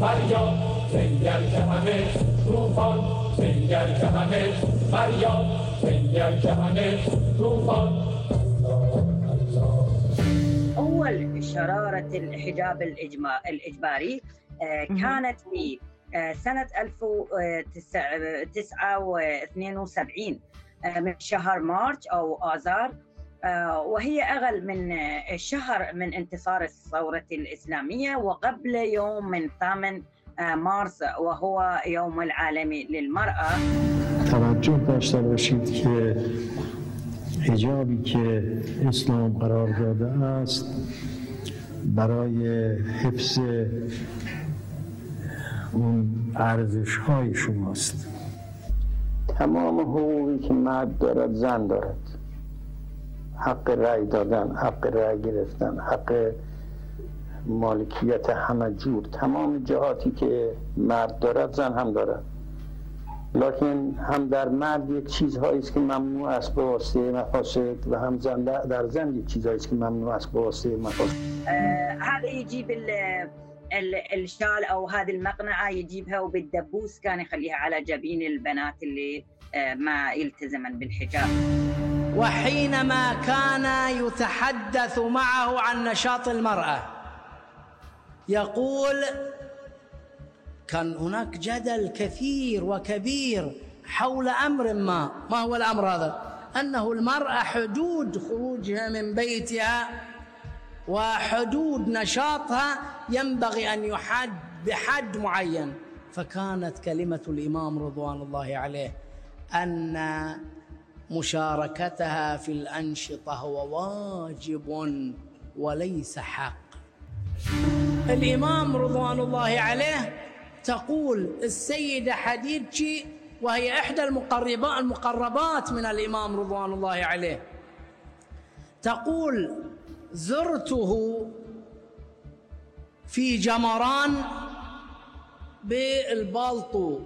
فریاد سنگر که همه طوفان سنگر که همه فریاد سنگر که همه طوفان أول شرارة الحجاب الإجباري آه، كانت في آه، سنة 1972 آه، من شهر مارس أو آذار وهي أقل من آه، شهر من انتصار الثورة الإسلامية وقبل يوم من 8 آه، مارس وهو يوم العالمي للمرأة. توجه داشته باشید که حجابی که اسلام قرار داده است برای حفظ اون ارزش های شماست. تمام حقوقی که مرد دارد زن دارد. حق رأی دادن حق رأی گرفتن حق مالکیت همه جور. تمام جهاتی که مرد دارد زن هم دارد. لکن هم در مرد یک چیزهایی است که ممنوع است به واسطه مفاسد و هم زن در زن یک چیزهایی است که ممنوع است به واسطه مفاسد. هذا يجيب ال- ال- الشال او هذه المقنعه يجيبها وبالدبوس كان يخليها على جبين البنات اللي ما يلتزمن بالحجاب. وحينما كان يتحدث معه عن نشاط المرأة يقول كان هناك جدل كثير وكبير حول أمر ما. ما هو الأمر هذا؟ أنه المرأة حدود خروجها من بيتها وحدود نشاطها ينبغي أن يحد بحد معين. فكانت كلمة الإمام رضوان الله عليه أن مشاركتها في الأنشطة هو واجب وليس حق. الإمام رضوان الله عليه تقول السيدة حديدشي وهي إحدى المقربات المقربات من الإمام رضوان الله عليه. تقول زرته في جمران بالبالطو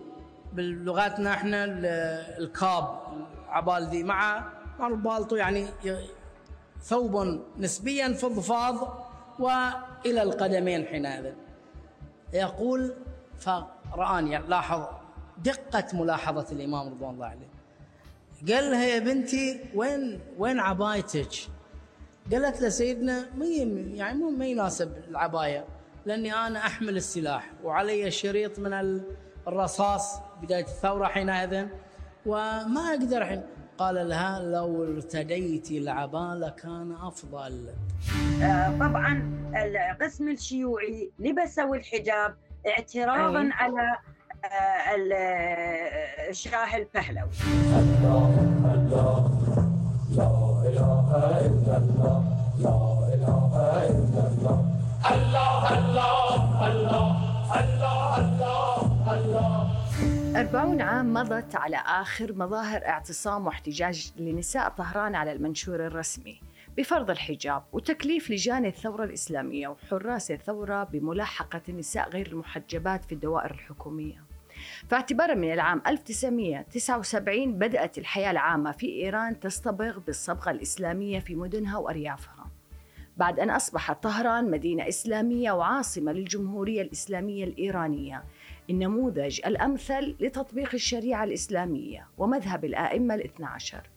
بلغتنا إحنا ال- الكاب. العبال ذي مع مع البالطو يعني ثوب نسبيا فضفاض وإلى القدمين حينئذ يقول فرآني لاحظ دقة ملاحظة الإمام رضوان الله عليه. قال لها يا بنتي وين وين عبايتك؟ قالت له سيدنا ما يعني مو ما يناسب العباية لأني أنا أحمل السلاح وعلي شريط من ال- الرصاص بداية الثورة حينئذ. وما أقدر حين قال لها لو ارتديت العباء لكان أفضل. آه، طبعا القسم الشيوعي لبسوا الحجاب اعتراضا. على آه، ال- آه، الشاه البهلوي أربعون عام مضت على آخر مظاهر اعتصام واحتجاج لنساء طهران على المنشور الرسمي بفرض الحجاب وتكليف لجان الثورة الإسلامية وحراس الثورة بملاحقة النساء غير المحجبات في الدوائر الحكومية. فاعتبارا من العام 1979 بدأت الحياة العامة في إيران تصطبغ بالصبغة الإسلامية في مدنها وأريافها. بعد أن أصبحت طهران مدينة إسلامية وعاصمة للجمهورية الإسلامية الإيرانية النموذج الأمثل لتطبيق الشريعة الإسلامية ومذهب الآئمة الاثنى عشر.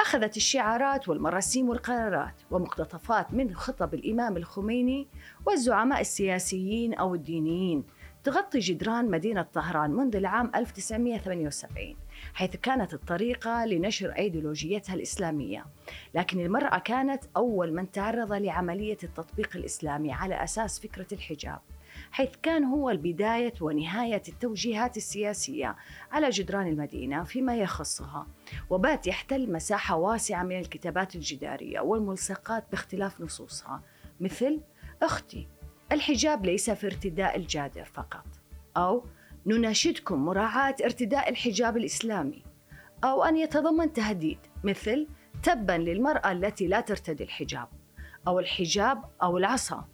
أخذت الشعارات والمراسيم والقرارات ومقتطفات من خطب الإمام الخميني والزعماء السياسيين أو الدينيين تغطي جدران مدينة طهران منذ العام 1978 حيث كانت الطريقة لنشر أيديولوجيتها الإسلامية. لكن المرأة كانت أول من تعرض لعملية التطبيق الإسلامي على أساس فكرة الحجاب. حيث كان هو البداية ونهاية التوجيهات السياسية على جدران المدينة فيما يخصها. وبات يحتل مساحة واسعة من الكتابات الجدارية والملصقات باختلاف نصوصها مثل أختي الحجاب ليس في ارتداء الجادر فقط. أو نناشدكم مراعاة ارتداء الحجاب الإسلامي. أو أن يتضمن تهديد مثل تبا للمرأة التي لا ترتدي الحجاب. أو الحجاب أو العصا.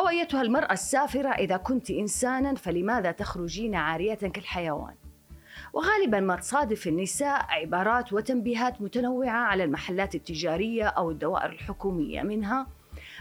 أو أيتها المرأة السافرة إذا كنت إنسانا فلماذا تخرجين عارية كالحيوان؟ وغالبا ما تصادف النساء عبارات وتنبيهات متنوعة على المحلات التجارية أو الدوائر الحكومية. منها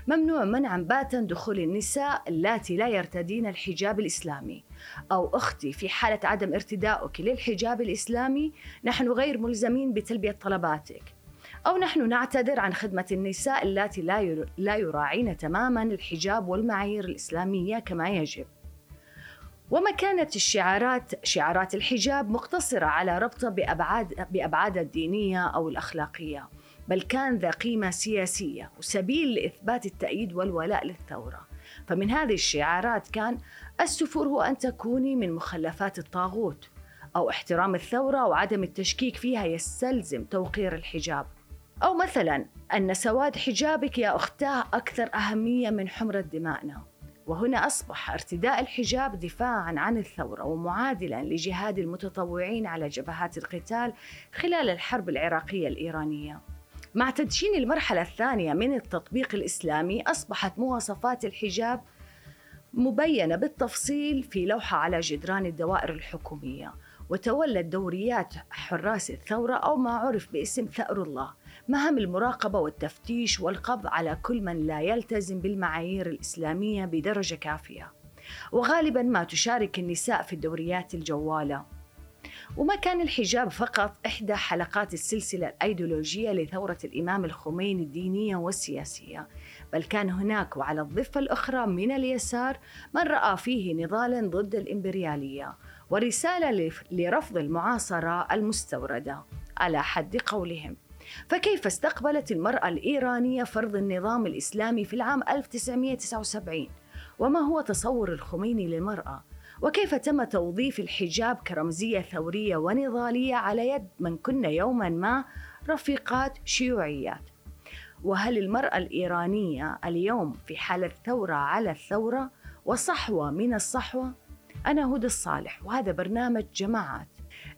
ممنوع منعا باتا دخول النساء اللاتي لا يرتدين الحجاب الإسلامي. أو أختي في حالة عدم ارتدائك للحجاب الإسلامي نحن غير ملزمين بتلبية طلباتك. أو نحن نعتذر عن خدمة النساء اللاتي لا لا يراعين تماما الحجاب والمعايير الإسلامية كما يجب. وما كانت الشعارات شعارات الحجاب مقتصرة على ربطه بأبعاد بأبعادها الدينية أو الأخلاقية بل كان ذا قيمة سياسية وسبيل لإثبات التأييد والولاء للثورة. فمن هذه الشعارات كان السفور هو أن تكوني من مخلفات الطاغوت أو احترام الثورة وعدم التشكيك فيها يستلزم توقير الحجاب. أو مثلا أن سواد حجابك يا أختاه أكثر أهمية من حمرة دمائنا وهنا أصبح ارتداء الحجاب دفاعا عن الثورة ومعادلا لجهاد المتطوعين على جبهات القتال خلال الحرب العراقية الإيرانية. مع تدشين المرحلة الثانية من التطبيق الإسلامي أصبحت مواصفات الحجاب مبينة بالتفصيل في لوحة على جدران الدوائر الحكومية. وتولت دوريات حراس الثورة أو ما عرف باسم ثأر الله. مهام المراقبة والتفتيش والقبض على كل من لا يلتزم بالمعايير الإسلامية بدرجة كافية. وغالبا ما تشارك النساء في الدوريات الجوالة. وما كان الحجاب فقط إحدى حلقات السلسلة الأيديولوجية لثورة الإمام الخميني الدينية والسياسية. بل كان هناك وعلى الضفة الأخرى من اليسار من رأى فيه نضالا ضد الإمبريالية ورسالة لرفض المعاصرة المستوردة. على حد قولهم. فكيف استقبلت المرأة الإيرانية فرض النظام الإسلامي في العام 1979 وما هو تصور الخميني للمرأة؟ وكيف تم توظيف الحجاب كرمزية ثورية ونضالية على يد من كن يوما ما رفيقات شيوعيات؟ وهل المرأة الإيرانية اليوم في حالة ثورة على الثورة وصحوة من الصحوة؟ أنا هدى الصالح وهذا برنامج جماعات.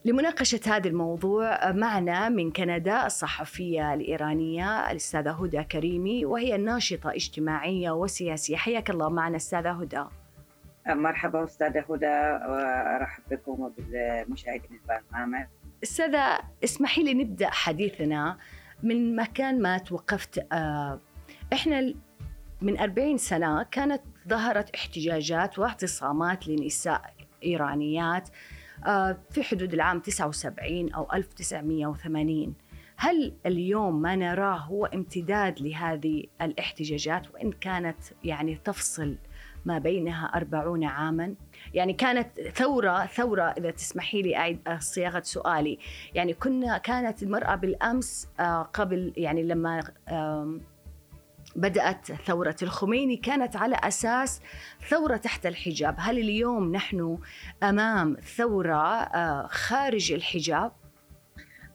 لمناقشة هذا الموضوع معنا من كندا الصحفية الإيرانية الأستاذة هدى كريمي وهي ناشطة اجتماعية وسياسية. حياك الله معنا أستاذة هدى. مرحبا أستاذة هدى وأرحب بكم وبالمشاهدين البرنامج. أستاذة اسمحي لي نبدأ حديثنا من مكان ما توقفت. آه، إحنا من 40 سنة كانت ظهرت احتجاجات واعتصامات لنساء إيرانيات في حدود العام 79 أو 1980 هل اليوم ما نراه هو امتداد لهذه الاحتجاجات؟ وإن كانت يعني تفصل ما بينها أربعون عاما؟ يعني كانت ثورة ثورة إذا تسمحي لي أعيد صياغة سؤالي. يعني كنا كانت المرأة بالأمس آه، قبل يعني لما بدأت ثورة الخميني كانت على أساس ثورة تحت الحجاب. هل اليوم نحن أمام ثورة آه، خارج الحجاب؟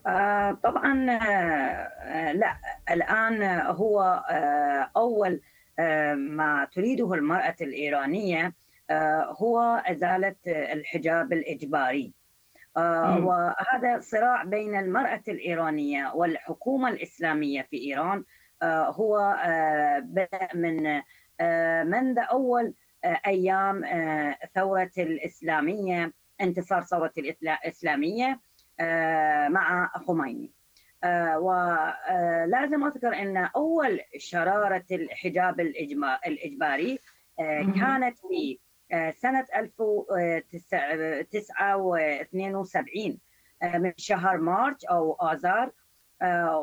آه طبعا آه لا. الآن هو آه أول ما تريده المرأة الإيرانية هو إزالة الحجاب الإجباري. وهذا صراع بين المرأة الإيرانية والحكومة الإسلامية في إيران هو آه، بدأ من آه، منذ أول أيام ثورة الإسلامية انتصار ثورة الإسلامية مع خميني. ولازم أذكر أن أول شرارة الحجاب الإجباري كانت في سنة 1972 من شهر مارس أو آذار. آه،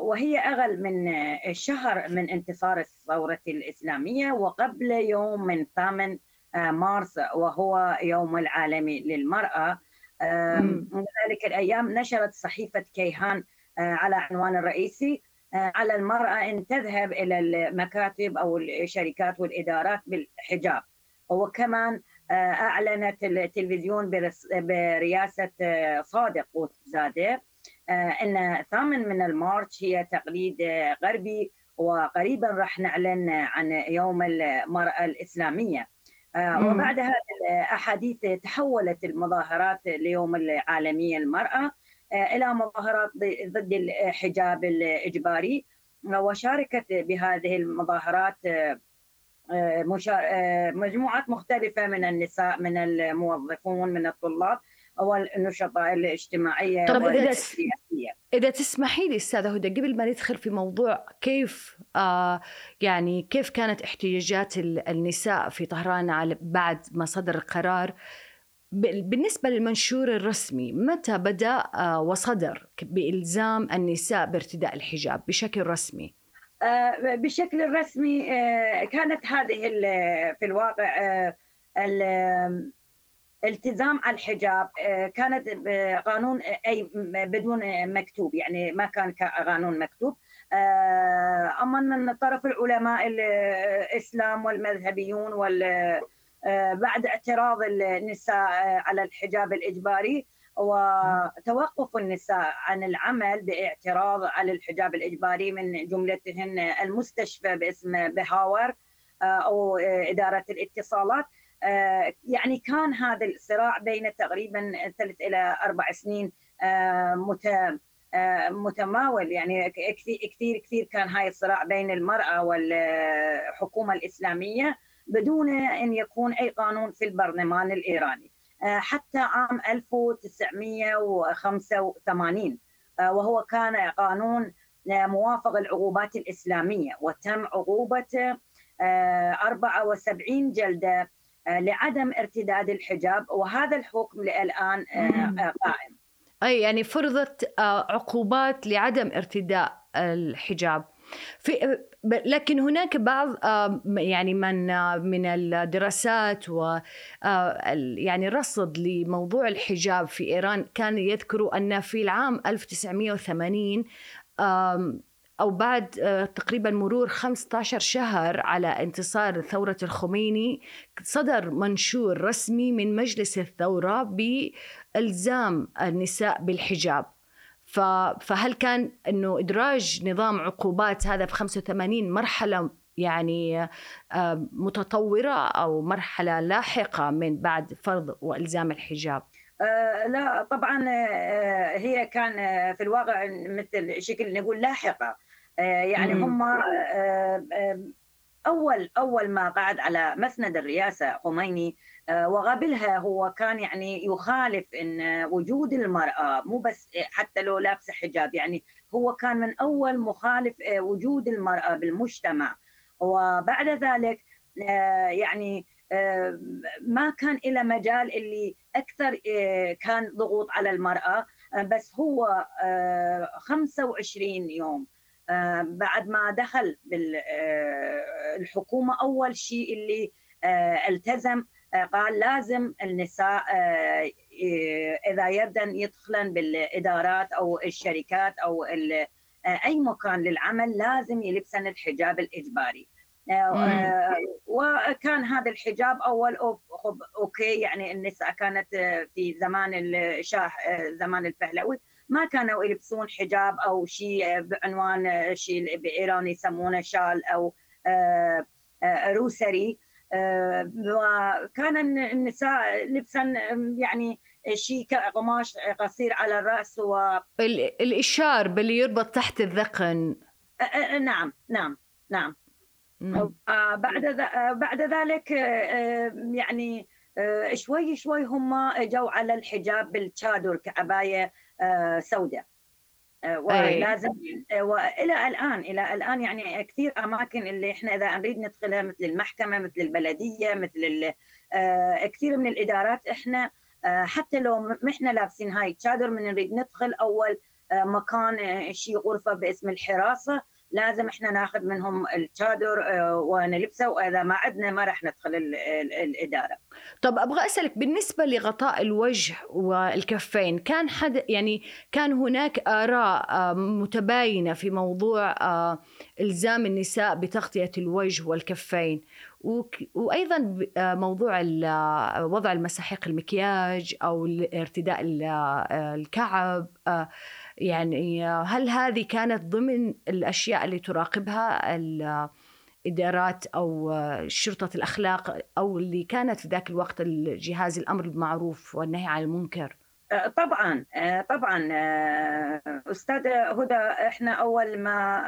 وهي أقل من شهر من انتصار الثورة الإسلامية وقبل يوم من 8 آه، مارس وهو يوم العالمي للمرأة. ذلك الأيام نشرت صحيفة كيهان آه، على عنوان الرئيسي على المرأة أن تذهب إلى المكاتب أو الشركات والإدارات بالحجاب. وكمان أعلنت التلفزيون برئاسة صادق وزادة آه، إن ثامن من المارس هي تقليد غربي وقريبا راح نعلن عن يوم المرأة الإسلامية. آه، وبعد هذه الأحاديث تحولت المظاهرات ليوم العالمي للمراه آه، إلى مظاهرات ضد الحجاب الإجباري. وشاركت بهذه المظاهرات مجموعات مختلفة من النساء من الموظفون من الطلاب. أو النشطاء الاجتماعية طب إذا إذا تسمحي لي أستاذة هدى قبل ما ندخل في موضوع كيف آه يعني كيف كانت احتجاجات النساء في طهران على بعد ما صدر القرار بالنسبة للمنشور الرسمي متى بدأ آه وصدر بإلزام النساء بارتداء الحجاب بشكل رسمي؟ آه بشكل رسمي آه كانت هذه في الواقع آه، التزام الحجاب آه، كانت قانون أي بدون مكتوب يعني ما كان قانون مكتوب. آه، أما من طرف العلماء الإسلام والمذهبيون وال آه، بعد اعتراض النساء على الحجاب الإجباري وتوقف النساء عن العمل باعتراض على الحجاب الإجباري من جملتهن المستشفى باسم بهاور أو إدارة الاتصالات. آه، يعني كان هذا الصراع بين تقريبا ثلاث إلى أربع سنين آه، آه، متماول. يعني كثير كثير كان هاي الصراع بين المرأة والحكومة الإسلامية بدون إن يكون أي قانون في البرلمان الإيراني حتى عام 1985 وهو كان قانون موافق العقوبات الإسلامية وتم عقوبته 74 جلدة آه، لعدم ارتداد الحجاب وهذا الحكم الان آه، آه، قائم. أي يعني فرضت عقوبات لعدم ارتداء الحجاب. في لكن هناك بعض يعني من من الدراسات و يعني رصد لموضوع الحجاب في إيران كان يذكروا أن في العام 1980 أو بعد آه، تقريبا مرور 15 شهر على انتصار ثورة الخميني صدر منشور رسمي من مجلس الثورة بإلزام النساء بالحجاب فهل كان أنه إدراج نظام عقوبات هذا في 85 مرحلة يعني آه، متطورة أو مرحلة لاحقة من بعد فرض وإلزام الحجاب؟ آه لا طبعا هي كان في الواقع مثل شكل نقول لاحقة يعني هم آه، آه، أول أول ما قعد على مسند الرئاسة خميني وقبلها هو كان يعني يخالف إن وجود المرأة مو بس حتى لو لابسة حجاب يعني هو كان من أول مخالف وجود المرأة بالمجتمع. وبعد ذلك يعني ما كان إلى مجال اللي أكثر كان ضغوط على المرأة بس هو 25 يوم آه، بعد ما دخل بالحكومة آه، أول شيء اللي آه، التزم قال لازم النساء إذا يردن يدخلن بالإدارات أو الشركات أو أي مكان للعمل لازم يلبسن الحجاب الإجباري. وكان هذا الحجاب أول أوكي يعني النساء كانت في زمان الشاه زمان الفهلوي. ما كانوا يلبسون حجاب أو شيء بعنوان شيء بايران يسمونه شال أو آه، آه، روسري. آه، وكان النساء لبسا يعني شيء قماش قصير على الرأس و الاشارب اللي يربط تحت الذقن. نعم نعم نعم. بعد بعد ذلك يعني شوي شوي هم اجوا على الحجاب بالتشادر كعبايه آه، سوداء. آه، ولازم آه، وإلى الآن إلى الآن يعني كثير أماكن اللي إحنا إذا نريد ندخلها مثل المحكمة مثل البلدية مثل كثير من الإدارات إحنا حتى لو ما إحنا لابسين هاي الشادر من نريد ندخل أول مكان شيء غرفة باسم الحراسة لازم إحنا ناخذ منهم الشادر آه، ونلبسه وإذا ما عندنا ما راح ندخل الإدارة. طب أبغى أسألك بالنسبة لغطاء الوجه والكفين كان حد يعني كان هناك آراء آه، متباينة في موضوع آه، إلزام النساء بتغطية الوجه والكفين وأيضا موضوع وضع المساحيق المكياج أو ارتداء الكعب يعني هل هذه كانت ضمن الأشياء اللي تراقبها الإدارات أو شرطة الأخلاق أو اللي كانت في ذاك الوقت الجهاز الأمر بالمعروف والنهي عن المنكر؟ أه، طبعا أه، طبعا أه، استاذه هدى إحنا أول ما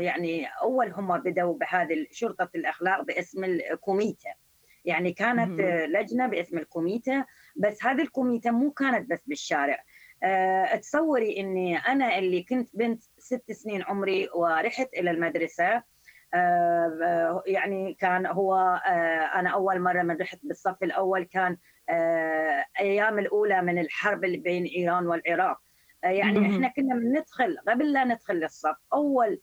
يعني أول هم بدأوا بهذه شرطة الأخلاق باسم الكوميته يعني كانت لجنة باسم الكوميته بس هذه الكوميته مو كانت بس بالشارع. تصوري إني أنا اللي كنت بنت ست سنين عمري ورحت إلى المدرسة. آه، يعني كان هو أنا أول مرة من رحت بالصف الأول كان أيام الأولى من الحرب اللي بين إيران والعراق. يعني إحنا كنا بندخل قبل لا ندخل للصف. أول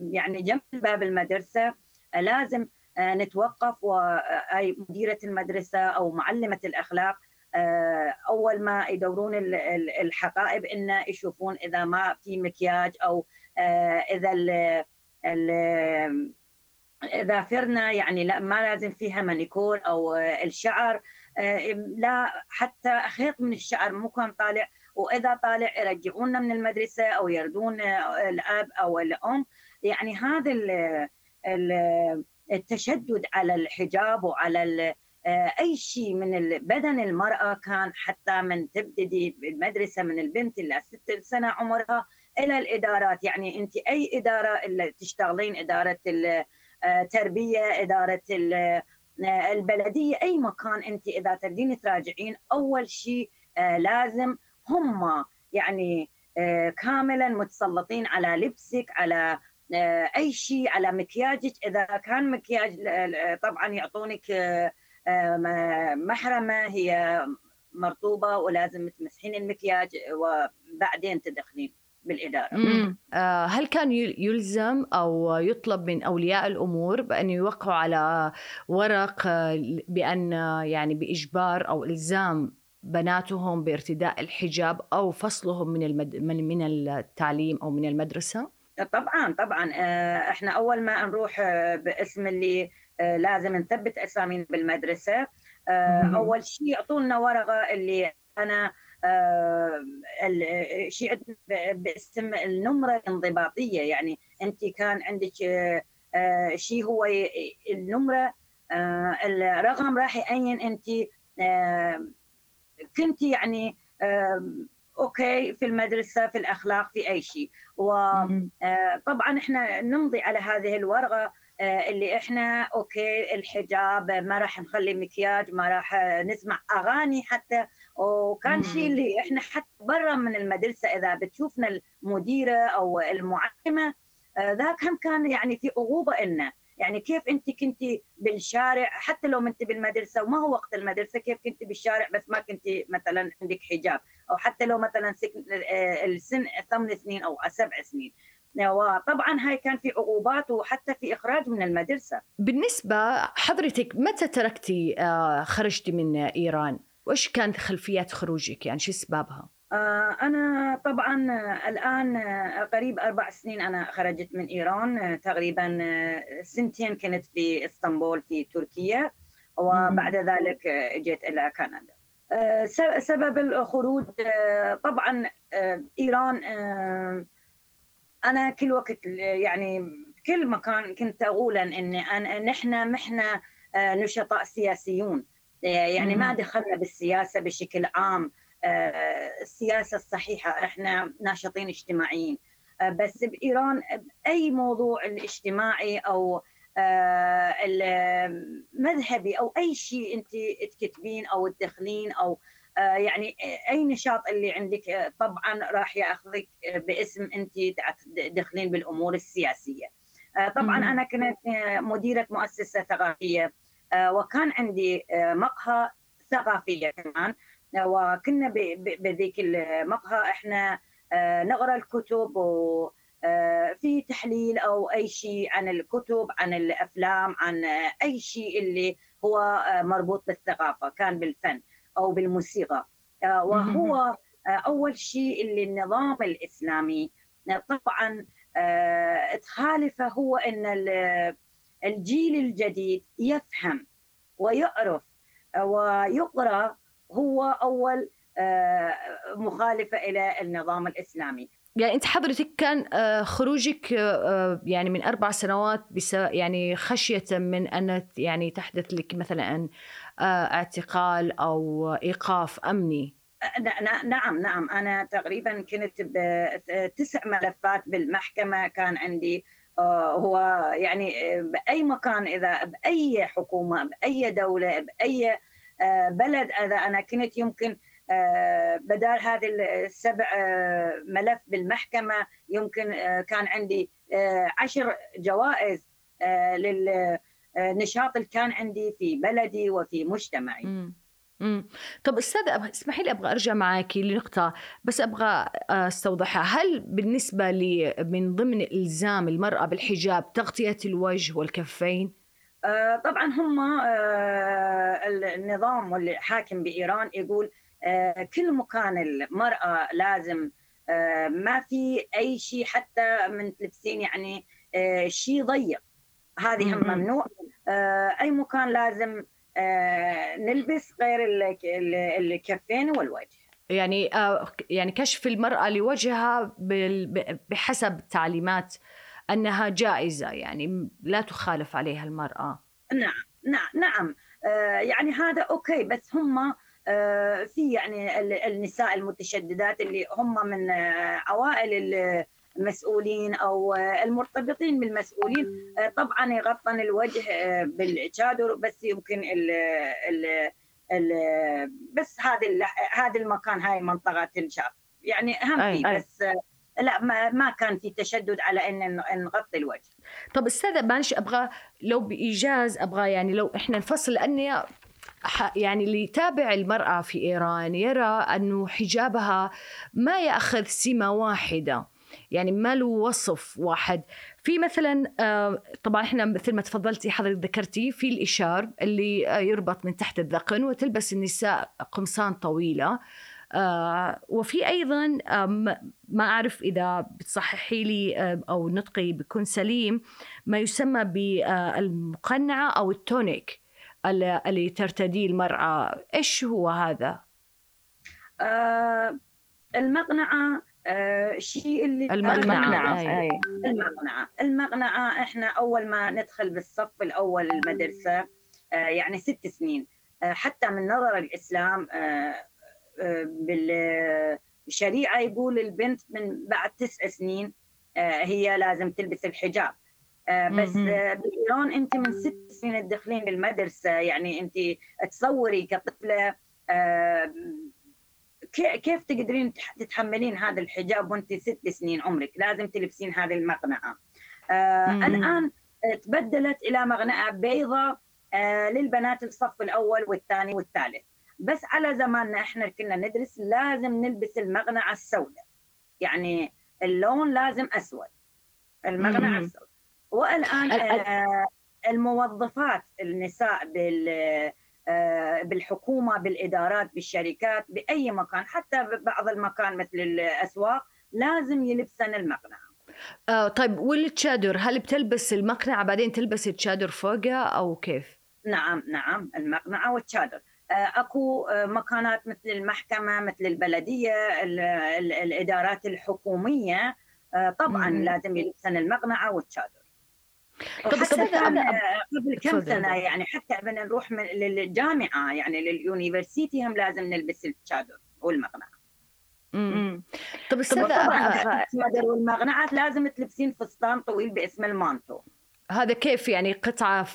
يعني جنب باب المدرسة لازم نتوقف واي مديرة المدرسة أو معلمة الأخلاق أول ما يدورون الحقائب إنه يشوفون إذا ما في مكياج أو إذا ال ال إذا فرنا يعني لا ما لازم فيها مانيكور أو الشعر. لا حتى خيط من الشعر مو كان طالع. وإذا طالع يرجعونا من المدرسة أو يردون الأب أو الأم. يعني هذا التشدد على الحجاب وعلى أي شيء من بدن المرأة كان حتى من تبتدي المدرسة من البنت اللي ست سنة عمرها إلى الإدارات. يعني أنت أي إدارة اللي تشتغلين إدارة التربيه إدارة البلدية أي مكان أنت إذا تريدين تراجعين أول شيء لازم هم يعني كاملا متسلطين على لبسك على أي شيء على مكياجك. إذا كان مكياج طبعا يعطونك محرمة هي مرطوبة ولازم تمسحين المكياج وبعدين تدخلين بالإدارة. هل كان يلزم أو يطلب من أولياء الأمور بأن يوقعوا على ورق بأن يعني بإجبار أو إلزام بناتهم بارتداء الحجاب أو فصلهم من المد... من التعليم أو من المدرسة؟ طبعا طبعا إحنا أول ما نروح باسم اللي لازم نثبت أسامينا بالمدرسة. أول شيء يعطونا ورقة اللي أنا شيء باسم النمرة الانضباطية. يعني أنت كان عندك شيء هو النمرة الرقم راح يعين أنت كنت يعني أوكي في المدرسة في الأخلاق في أي شيء. وطبعا إحنا نمضي على هذه الورقة. اللي إحنا أوكي الحجاب ما راح نخلي مكياج ما راح نسمع أغاني حتى. وكان شيء اللي إحنا حتى برا من المدرسة إذا بتشوفنا المديرة أو المعلمة ذاك هم كان يعني في اغوبه لنا يعني كيف أنت كنت بالشارع حتى لو أنت بالمدرسة وما هو وقت المدرسة كيف كنت بالشارع بس ما كنت مثلا عندك حجاب؟ أو حتى لو مثلا السن ثمان سنين أو سبع سنين. وطبعا هاي كان في عقوبات وحتى في إخراج من المدرسة. بالنسبة حضرتك متى تركتي خرجتي من إيران؟ وإيش كانت خلفيات خروجك؟ يعني شو اسبابها أنا طبعا الآن قريب أربع سنين أنا خرجت من إيران تقريبا سنتين كنت في إسطنبول في تركيا وبعد ذلك جيت إلى كندا. سبب الخروج طبعا إيران أنا كل وقت يعني كل مكان كنت أقول إن أنا نحن محنا نشطاء سياسيون. يعني ما دخلنا بالسياسة بشكل عام. السياسة الصحيحة إحنا ناشطين اجتماعيين. بس بإيران أي موضوع الاجتماعي أو المذهبي أو أي شيء أنت تكتبين أو تدخلين أو يعني أي نشاط اللي عندك طبعا راح ياخذك باسم أنت تدخلين بالأمور السياسية. طبعا أنا كنت مديرة مؤسسة ثقافية وكان عندي مقهى ثقافية كمان. وكنا بذيك المقهى إحنا نقرأ الكتب وفي تحليل أو أي شيء عن الكتب عن الأفلام عن أي شيء اللي هو مربوط بالثقافة كان بالفن. أو بالموسيقى. وهو أول شيء اللي النظام الاسلامي طبعا تخالفه هو إن الجيل الجديد يفهم ويعرف ويقرأ هو أول مخالفة إلى النظام الإسلامي. يعني أنت حضرتك كان خروجك يعني من أربع سنوات بس يعني خشية من أن يعني تحدث لك مثلا اعتقال أو إيقاف أمني. نعم نعم أنا تقريبا كنت بتسع ملفات بالمحكمة كان عندي هو يعني بأي مكان إذا بأي حكومة بأي دولة بأي بلد إذا أنا كنت يمكن آه، بدال هذه السبع آه، ملف بالمحكمة يمكن آه، كان عندي عشر جوائز للنشاط اللي كان عندي في بلدي وفي مجتمعي. امم طب أستاذ اسمحي لي أبغى أرجع معك لنقطة بس أبغى أستوضحها. هل بالنسبة لي من ضمن إلزام المرأة بالحجاب تغطية الوجه والكفين؟ طبعا هم النظام واللي حاكم بإيران يقول آه، كل مكان المرأة لازم آه، ما في أي شيء حتى من تلبسين يعني آه، شيء ضيق. هذه هم ممنوع. أي مكان لازم نلبس غير الكفين والوجه. يعني يعني كشف المرأة لوجهها بحسب التعليمات أنها جائزة يعني لا تخالف عليها المرأة. نعم نعم نعم. يعني هذا أوكي بس هم آه، في يعني النساء المتشددات اللي هم من آه، عوائل المسؤولين أو آه، المرتبطين بالمسؤولين. طبعا يغطن الوجه بالشادر بس يمكن ال ال ال بس هذا هذا المكان هاي منطقة الشاف يعني اهم في بس لا ما, ما كان في تشدد على إن نغطي الوجه. طب أستاذة معلش أبغى لو بإيجاز أبغى يعني لو إحنا نفصل لأني يعني اللي يتابع المرأة في إيران يرى أنه حجابها ما يأخذ سمة واحدة. يعني ما له وصف واحد. في مثلا آه، طبعا إحنا مثل ما تفضلتي حضرتك ذكرتي في الإشار اللي آه، يربط من تحت الذقن وتلبس النساء قمصان طويلة. آه وفي أيضا ما أعرف إذا بتصححي لي أو نطقي بيكون سليم ما يسمى بالمقنعه أو التونيك اللي ترتديه المرأة. إيش هو هذا؟ المقنعة آه شيء اللي المقنعة. المقنعة. أي. المقنعة. المقنعة إحنا أول ما ندخل بالصف الأول المدرسة آه يعني ست سنين. آه حتى من نظر الإسلام آه آه بالشريعة يقول البنت من بعد تسع سنين آه هي لازم تلبس الحجاب. آه، بس آه، بايران أنت من ست سنين تدخلين للمدرسه يعني أنت تصوري كطفلة آه، كيف تقدرين تتحملين هذا الحجاب وانت ست سنين عمرك؟ لازم تلبسين هذه المقنعة. الآن تبدلت إلى مقنعة بيضاء للبنات الصف الأول والثاني والثالث. بس على زماننا إحنا كنا ندرس لازم نلبس المقنعة السوداء. يعني اللون لازم أسود. المقنعة السوداء. والآن آه، الموظفات النساء بال آه، بالحكومة بالإدارات بالشركات بأي مكان حتى بعض المكان مثل الأسواق لازم يلبسن المقنعه آه طيب والتشادر هل بتلبس المقنعه بعدين تلبس التشادر فوقها أو كيف؟ نعم نعم المقنعه والتشادر آه أكو آه مكانات مثل المحكمة مثل البلدية الإدارات الحكومية آه طبعا مم. لازم يلبسن المقنعه والتشادر طب حتى قبل كم سنة يعني حتى بدنا نروح من للجامعة يعني لليونيفرسيتي هم لازم نلبس التشادر والمقنعة. امم طب أستاذ التشادر والمقنعات لازم تلبسين فستان طويل باسم المانتو. هذا كيف يعني قطعة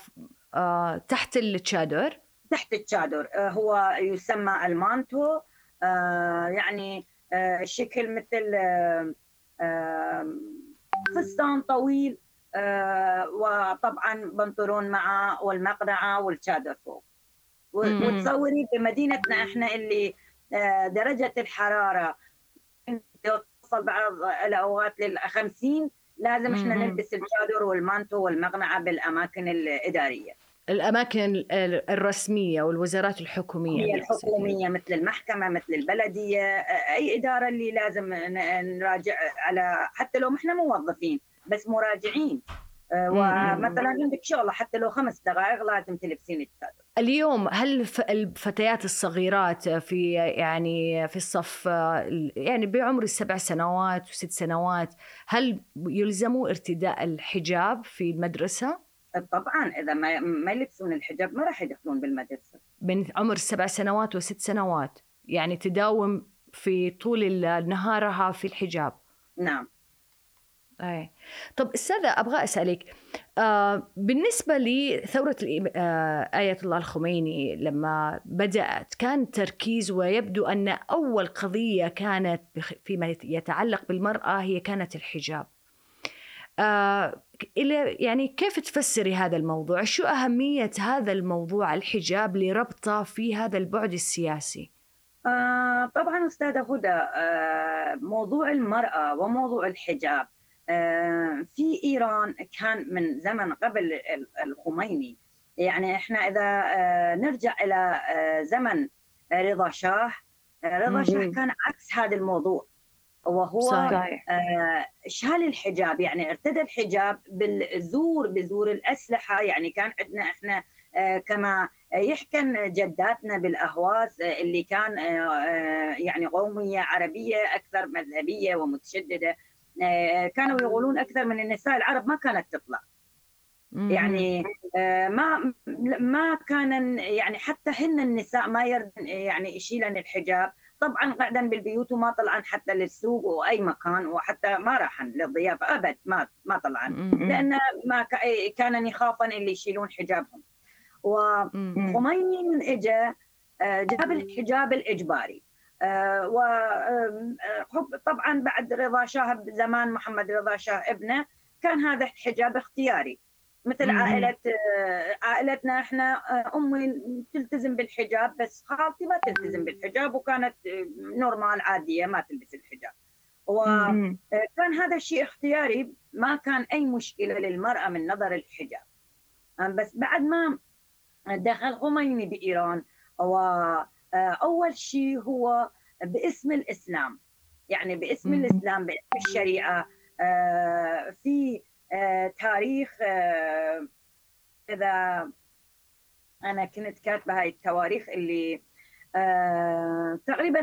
آه تحت الشادر؟ تحت الشادر آه هو يسمى المانتو آه يعني آه شكل مثل آه آه فستان طويل. آه، وطبعا بنطلون معه والمقنعه والشادر فوق. وتصوري في مدينتنا إحنا اللي آه، درجة الحرارة توصل بعض الأوقات لل 50 لازم إحنا نلبس الشادر والمانتو والمقنعة بالأماكن الإدارية. الأماكن الرسمية والوزارات الحكومية هي الحكومية مثل المحكمة مثل البلدية آه، أي إدارة اللي لازم نراجع على حتى لو إحنا موظفين. بس مراجعين. آه، ومثلا عندك شغلة حتى لو خمس دقائق لازم تلبسين التادر اليوم هل الفتيات الصغيرات في يعني في الصف يعني بعمر السبع سنوات وست سنوات هل يلزموا ارتداء الحجاب في المدرسة؟ طبعا إذا ما ما يلبسون الحجاب ما راح يدخلون بالمدرسة. من عمر السبع سنوات وست سنوات يعني تداوم في طول نهارها في الحجاب. نعم. أي طب أستاذة أبغى أسألك آه بالنسبة لثورة آه آية الله الخميني لما بدأت كان تركيز ويبدو أن أول قضية كانت فيما يتعلق بالمرأة هي كانت الحجاب آه يعني كيف تفسري هذا الموضوع؟ شو أهمية هذا الموضوع الحجاب لربطة في هذا البعد السياسي؟ آه طبعا أستاذة هدى آه موضوع المرأة وموضوع الحجاب في إيران كان من زمن قبل ال- الخميني. يعني إحنا إذا آه نرجع إلى آه زمن رضا شاه. آه رضا شاه. كان عكس هذا الموضوع. وهو صحيح. آه، شال الحجاب يعني ارتدى الحجاب بالزور بزور الأسلحة. يعني كان عندنا إحنا آه، كما يحكى جداتنا بالأهواز آه، اللي كان آه، آه، يعني قومية عربية أكثر مذهبية ومتشددة. آه، كانوا يقولون أكثر من النساء العرب ما كانت تطلع. يعني آه، ما ما كان يعني حتى هن النساء ما يرد يعني يشيلن الحجاب. طبعا قعدن بالبيوت وما طلعن حتى للسوق وأي مكان وحتى ما راحن للضيافه أبد ما ما طلعن. لأن ما كانن يخافن اللي يشيلون حجابهم. وخميني من اجى آه، جاب الحجاب الإجباري. وحب طبعا بعد رضا شاه زمان محمد رضا شاه ابنه كان هذا الحجاب اختياري مثل مم. عائلة آه، عائلتنا إحنا آه، أمي تلتزم بالحجاب بس خالتي ما تلتزم بالحجاب وكانت آه، نورمال عادية ما تلبس الحجاب وكان. هذا الشيء اختياري ما كان أي مشكلة للمرأة من نظر الحجاب آه، بس بعد ما دخل خميني بإيران وأول شيء هو باسم الإسلام. يعني باسم مم. الإسلام باسم الشريعة. آه، في آه، تاريخ آه، إذا أنا كنت كاتبة هاي التواريخ اللي آه، تقريبا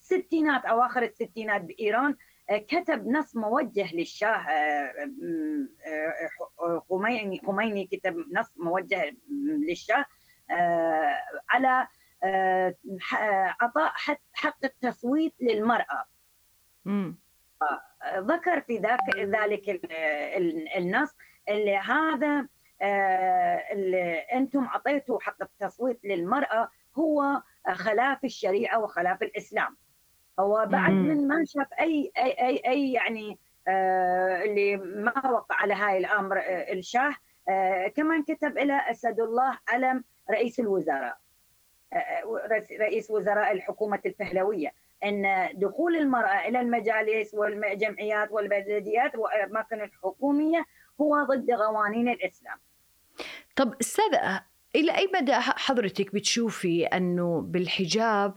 بالستينات أواخر الستينات بإيران آه، كتب نص موجه للشاه آه، آه، خميني خميني كتب نص موجه للشاه. آه، على آه، آه، اعطاء حق- التصويت للمرأة مم. ذكر في ذاك ذلك ال- ال- النص اللي هذا آه، اللي أنتم اعطيتوا حق التصويت للمرأة هو خلاف الشريعة وخلاف الإسلام هو بعد. من ما شاف أي أي أي, أي يعني آه، اللي ما وقع على هاي الأمر آه، الشاه آه، كمان كتب إلى أسد الله علم رئيس الوزراء آه، رئيس- رئيس وزراء الحكومة الفهلوية إن دخول المرأة إلى المجالس والجمعيات والبلديات والاماكن الحكومية هو ضد قوانين الإسلام. طب أستاذة إلى أي مدى حضرتك بتشوفي أنه بالحجاب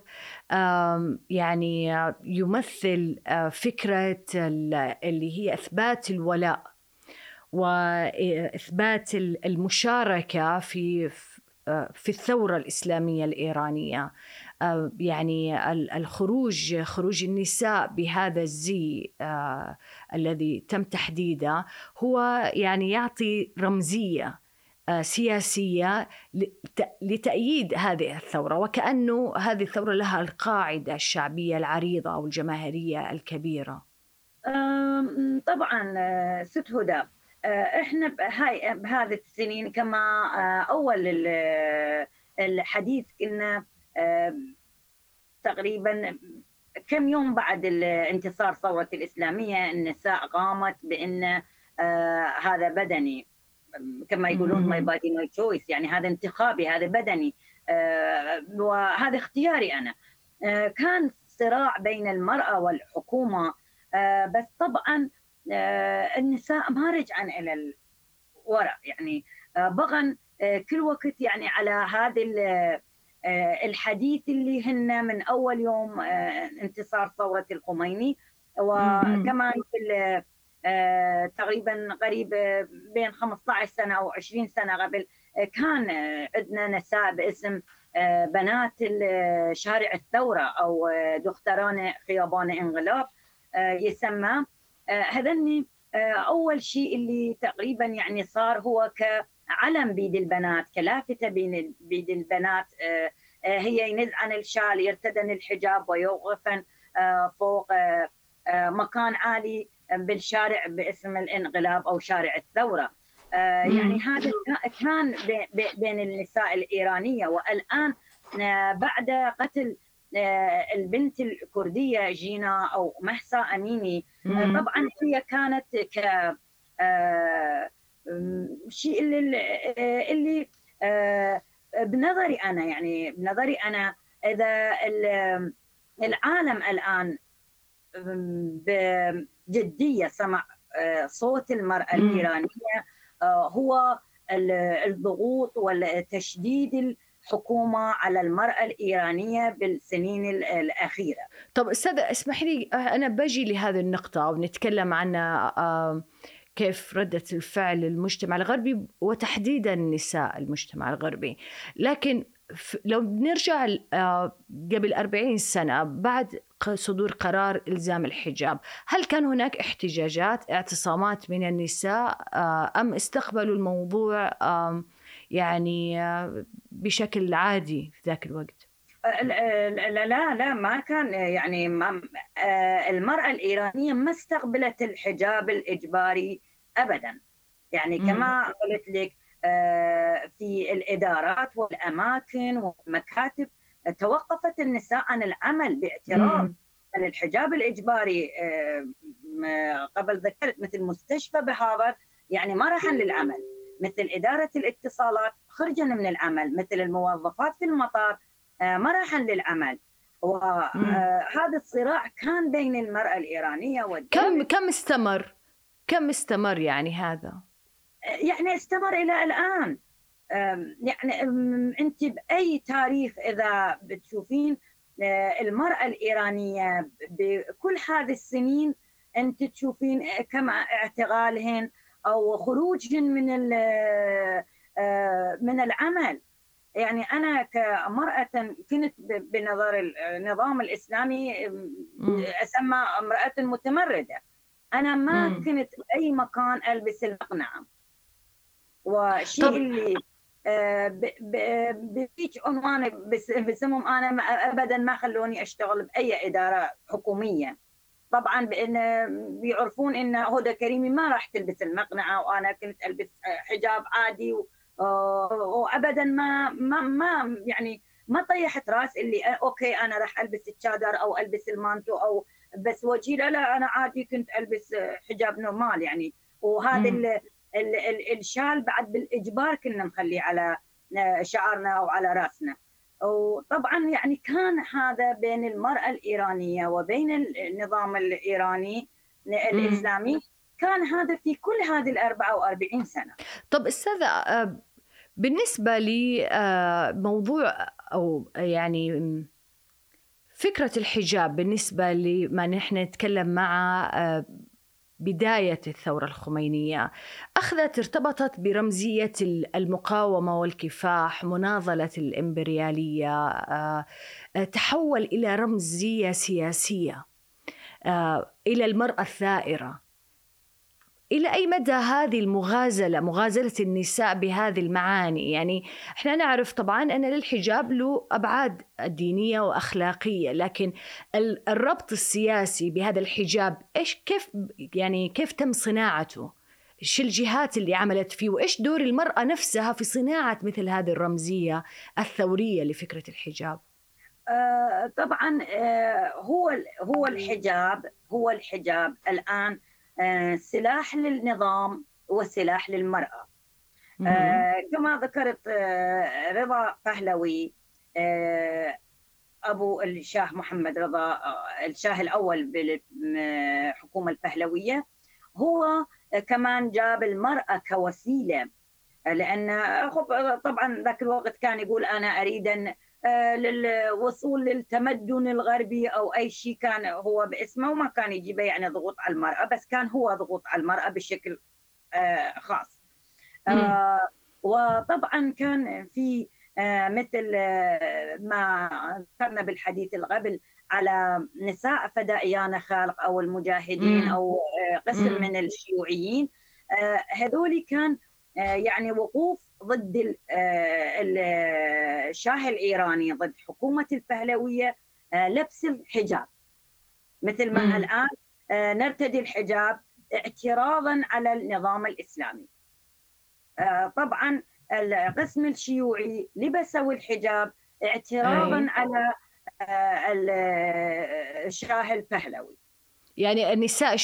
يعني يمثل آه، فكرة ال- اللي هي إثبات الولاء وإثبات ال- المشاركة في آه، في الثورة الإسلامية الإيرانية. آه، يعني ال- الخروج خروج النساء بهذا الزي آه، الذي تم تحديده هو يعني يعطي رمزية آه، سياسية لت- لتأييد هذه الثورة. وكأنه هذه الثورة لها القاعدة الشعبية العريضة أو الجماهيرية الكبيرة. طبعا ست هدى. إحنا بهاي بهذه السنين كما آه، أول ال- الحديث كنا آه، تقريبا كم يوم بعد انتصار ثورة الإسلامية النساء قامت بأن آه، هذا بدني. كما يقولون. my body my choice يعني هذا انتخابي هذا بدني. آه، وهذا اختياري أنا. آه، كان صراع بين المرأة والحكومة. آه، بس طبعا آه، النساء ما رجعن إلى الوراء يعني آه، بغن آه، كل وقت يعني على هذا ال- آه، الحديث اللي هن من أول يوم آه، انتصار ثورة الخميني. وكمان في آه، تقريبا قريب آه، بين 15 سنة أو 20 سنة قبل آه، كان آه، عندنا نساء باسم آه، بنات شارع الثورة أو آه، دختران خيابان انقلاب آه، يسمى آه، هذني آه، أول شيء اللي تقريبا يعني صار هو كعلم بيد البنات كلافتة بين بيد البنات آه، آه، هي ينزعن الشال يرتدن الحجاب ويوقفن فوق مكان عالي بالشارع باسم الانقلاب أو شارع الثورة. يعني هذا كان بين النساء الإيرانية والآن بعد قتل البنت الكردية جينا أو محسا أميني. طبعا هي كانت ك شيء اللي اللي بنظري أنا يعني بنظري أنا إذا العالم الآن بجدية سمع صوت المرأة الإيرانية هو الضغوط والتشديد الحكومة على المرأة الإيرانية بالسنين الأخيرة. طب أستاذ اسمح لي أنا بجي لهذه النقطة ونتكلم عنها كيف ردة الفعل المجتمع الغربي وتحديدا نساء المجتمع الغربي لكن لو نرجع قبل 40 سنة بعد صدور قرار إلزام الحجاب هل كان هناك احتجاجات اعتصامات من النساء أم استقبلوا الموضوع يعني بشكل عادي في ذاك الوقت. لا لا لا ما كان يعني ما المرأة الإيرانية ما استقبلت الحجاب الإجباري أبدا. يعني كما قلت لك في الإدارات والأماكن والمكاتب توقفت النساء عن العمل باعتراف أن الحجاب الإجباري قبل ذكرت مثل مستشفى بهارفارد يعني ما راحن للعمل. مثل إدارة الاتصالات خرجن من العمل مثل الموظفات في المطار ما راحن للعمل وهذا الصراع كان بين المرأة الإيرانية كم كم استمر؟ كم استمر يعني هذا؟ يعني استمر إلى الآن يعني أنت بأي تاريخ إذا بتشوفين المرأة الإيرانية بكل هذه السنين أنت تشوفين كم اعتقالهن أو خروج من من العمل يعني أنا كمرأة كنت بنظر النظام الإسلامي أسمى امرأة متمردة أنا ما مم. كنت بأي مكان ألبس المقنعه والشيء طب. اللي بذيك عنوان بسمهم أنا ابدا ما خلوني أشتغل بأي إدارة حكومية طبعا بان بيعرفون إن هدى كريمي ما راح تلبس المقنعة وأنا كنت ألبس حجاب عادي وابدا ما ما ما يعني ما طيحت راس اللي أوكي أنا راح ألبس الشادر أو ألبس المانتو أو بس وجهي. لا لا أنا عادي كنت ألبس حجاب نورمال يعني. وهذا ال ال ال الشال بعد بالإجبار كنا نخليه على شعرنا أو على راسنا. وطبعا يعني كان هذا بين المرأة الإيرانية وبين النظام الإيراني الإسلامي كان هذا في كل هذه ال 44 سنة. طب أستاذة بالنسبة لموضوع أو يعني فكرة الحجاب بالنسبة لما نحن نتكلم مع بداية الثورة الخمينية. أخذت ارتبطت برمزية المقاومة والكفاح مناضلة الإمبريالية آه، تحول إلى رمزية سياسية آه، إلى المرأة الثائرة. إلى أي مدى هذه المغازلة مغازلة النساء بهذه المعاني؟ يعني إحنا نعرف طبعا أن للحجاب له أبعاد دينية وأخلاقية لكن الربط السياسي بهذا الحجاب إيش كيف يعني كيف تم صناعته؟ إيش الجهات اللي عملت فيه؟ وإيش دور المرأة نفسها في صناعة مثل هذه الرمزية الثورية لفكرة الحجاب؟ آه طبعا آه هو هو الحجاب هو الحجاب الآن آه، سلاح للنظام وسلاح للمرأة. آه، كما ذكرت آه، رضا فهلوي أبو الشاه محمد رضا الشاه الأول بالحكومة الفهلوية هو كمان جاب المرأة كوسيلة. لأن طبعا ذاك الوقت كان يقول أنا أريد أن آه، للوصول للتمدن الغربي أو أي شيء كان هو باسمه وما كان يجيبه يعني ضغوط على المرأة بس كان هو ضغوط على المرأة بشكل آه، خاص. آه، وطبعا كان في مثل ما ذكرنا بالحديث القبل على نساء فدائيان خالق أو المجاهدين أو قسم من الشيوعيين. هذول كان يعني وقوف ضد آه، الشاه الإيراني ضد حكومة البهلويه آه، لبس الحجاب مثل ما الآن آه، نرتدي الحجاب اعتراضا على النظام الإسلامي. آه، طبعا القسم الشيوعي لبسوا الحجاب اعتراضا أي. على الشاه البهلوي. يعني النساء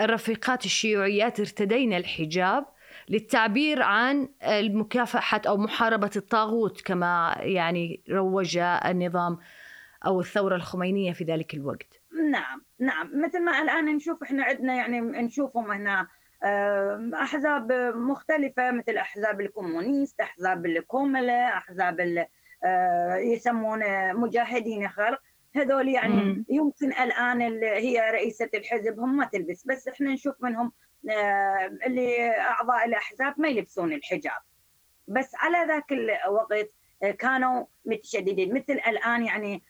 الرفيقات الشيوعيات ارتدين الحجاب للتعبير عن المكافحة أو محاربة الطاغوت كما يعني روج النظام أو الثورة الخمينية في ذلك الوقت. نعم نعم. مثل ما الآن نشوف إحنا عندنا يعني نشوفهم هنا أحزاب مختلفة مثل أحزاب الكومونيست أحزاب الكوملة أحزاب آه، يسمون مجاهدين خلق. هذول يعني مم. يمكن الآن هي رئيسة الحزب هم ما تلبس بس إحنا نشوف منهم اللي أعضاء الأحزاب ما يلبسون الحجاب. بس على ذاك الوقت آه، كانوا متشددين. مثل الآن يعني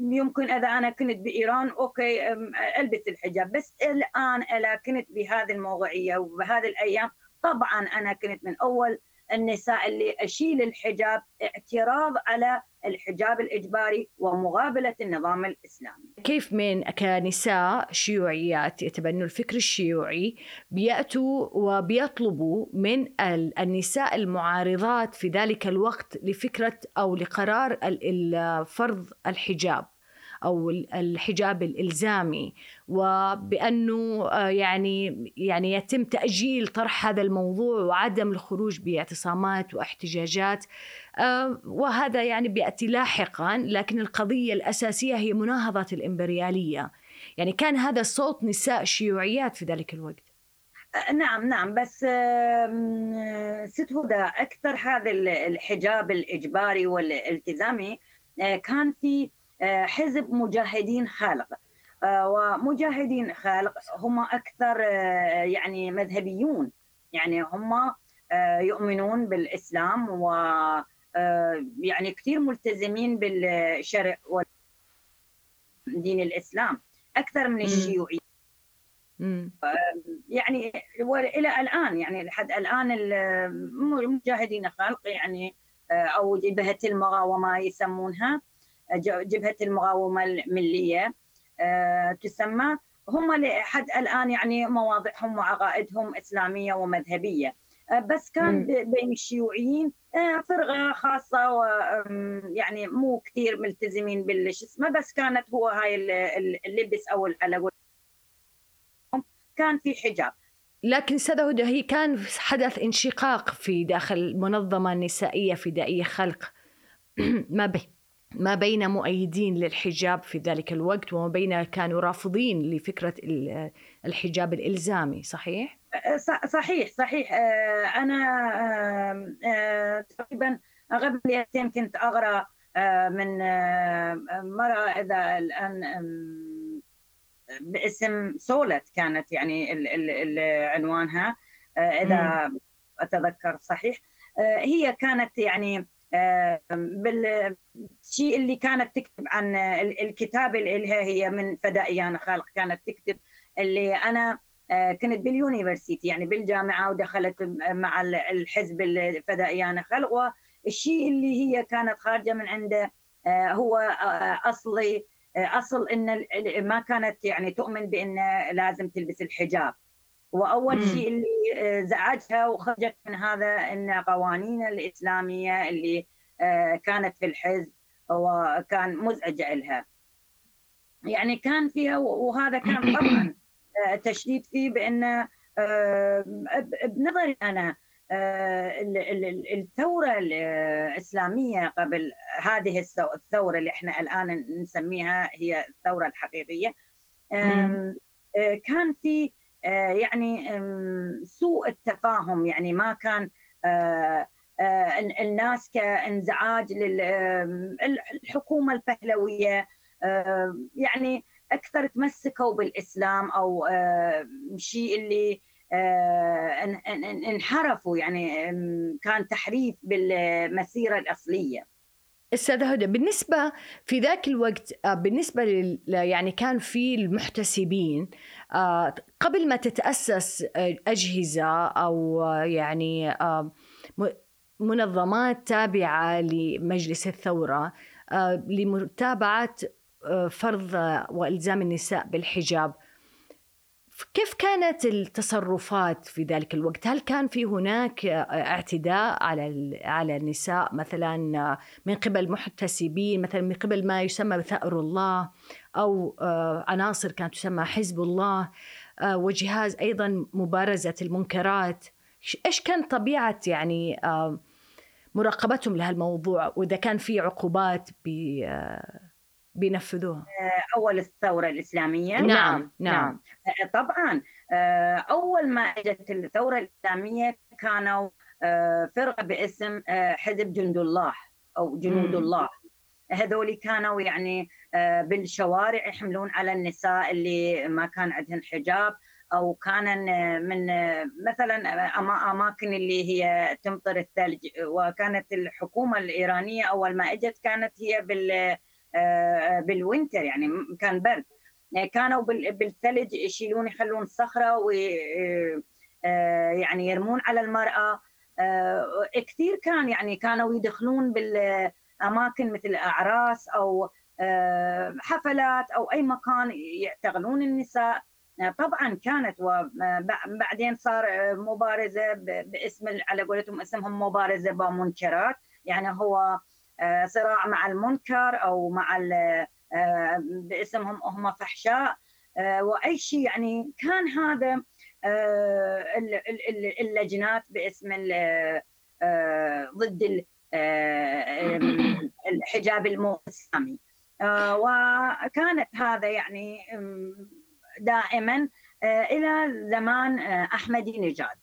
يمكن إذا أنا كنت بإيران أوكي ألبس الحجاب. بس الآن اذا كنت بهذه الموضوعية وبهذه الأيام طبعا أنا كنت من أول النساء اللي أشيل الحجاب اعتراض على الحجاب الإجباري ومقابلة النظام الإسلامي. كيف من كنساء شيوعيات يتبنوا الفكر الشيوعي بيأتوا وبيطلبوا من النساء المعارضات في ذلك الوقت لفكرة أو لقرار فرض الحجاب أو الحجاب الإلزامي وبأنه آه، يعني يعني يتم تأجيل طرح هذا الموضوع وعدم الخروج باعتصامات واحتجاجات آه، وهذا يعني بيأتي لاحقا لكن القضية الأساسية هي مناهضة الإمبريالية. يعني كان هذا صوت نساء شيوعيات في ذلك الوقت. آه، نعم نعم بس ست هدى أكثر هذا الحجاب الإجباري والالتزامي كان في حزب مجاهدين خالق. آه، ومجاهدين خالق هم أكثر آه، يعني مذهبيون. يعني هم آه، يؤمنون بالإسلام و يعني كثير ملتزمين بالشرع ودين الإسلام أكثر من الشيوعي يعني والى الآن يعني لحد الآن المجاهدين خلق يعني أو جبهة المقاومة يسمونها جبهة المقاومة الملية. آه، تسمى هم لحد الآن يعني مواضعهم وعقائدهم إسلامية ومذهبية. آه، بس كان بين الشيوعيين آه، فرقة خاصة ويعني مو كثير ملتزمين بالش اسمه بس كانت هو هاي اللبس أو على كان في حجاب. لكن أستاذة هدى هي كان حدث انشقاق في داخل المنظمة النسائية فدائية خلق. ما به. ما بين مؤيدين للحجاب في ذلك الوقت وما بين كانوا رافضين لفكرة الحجاب الإلزامي صحيح؟ صحيح صحيح. آه، أنا آه، تقريبا قبل أيام كنت أقرأ آه، من مرأة إذا الآن باسم سولت كانت يعني عنوانها إذا أتذكر صحيح. هي كانت يعني بالشيء اللي كانت تكتب عن الكتاب اللي هي من فدائيان خالق كانت تكتب اللي أنا آه، كنت باليونيفرسيتي يعني بالجامعة ودخلت مع الحزب الفدائيان خلق والشيء اللي هي كانت خارجة من عنده آه، هو آه، أصلي أصل إن ما كانت يعني تؤمن بإن لازم تلبس الحجاب. وأول شيء اللي آه، زعجها وخرجت من هذا إن قوانين الإسلامية اللي آه، كانت في الحزب وكان مزعج لها يعني كان فيها وهذا كان طبعا آه، تشديد فيه بإن بنظري أنا الثورة الإسلامية قبل هذه الثورة اللي إحنا الآن نسميها هي الثورة الحقيقية كان في يعني سوء التفاهم. يعني ما كان آه، آه، الناس كإنزعاج للحكومه البهلويه يعني أكثر تمسكوا بالإسلام أو شيء اللي انحرفوا. يعني كان تحريف بالمسيرة الأصلية. أستاذة هدى بالنسبة في ذاك الوقت بالنسبة لل يعني كان في المحتسبين آه، قبل ما تتأسس آه، أجهزة أو آه، يعني منظمات تابعة لمجلس الثورة لمتابعة فرض وإلزام النساء بالحجاب كيف كانت التصرفات في ذلك الوقت؟ هل كان في هناك اعتداء على على النساء مثلا من قبل محتسبين مثلا من قبل ما يسمى بثأر الله أو آه، عناصر كانت تسمى حزب الله آه، وجهاز أيضا مبارزة المنكرات. إيش كان طبيعة يعني آه، مراقبتهم لهالموضوع؟ وإذا كان في عقوبات بينفذوها؟ أول الثورة الإسلامية؟ نعم نعم, نعم. طبعا أول ما إجت الثورة الإسلامية كانوا فرقة باسم حزب جند الله أو جنود الله. هذول كانوا يعني بالشوارع يحملون على النساء اللي ما كان عندهن حجاب أو كان من مثلا أماكن اللي هي تمطر الثلج. وكانت الحكومة الإيرانية أول ما إجت كانت هي بال بالوينتر يعني كان برد. كانوا بالثلج يشيلون يخلون صخرة و يعني يرمون على المرأة. كثير كان يعني كانوا يدخلون بالاماكن مثل اعراس أو حفلات أو أي مكان يعتقلون النساء. طبعا كانت وبعدين صار مبارزة باسم على قولتهم اسمهم مبارزة بمنكرات. يعني هو صراع مع المنكر أو مع باسمهم هم فحشاء. وأي شيء يعني كان هذا اللجنات باسم ضد الحجاب المو اسلامي وكانت هذا يعني دائما إلى زمان أحمدي نجاد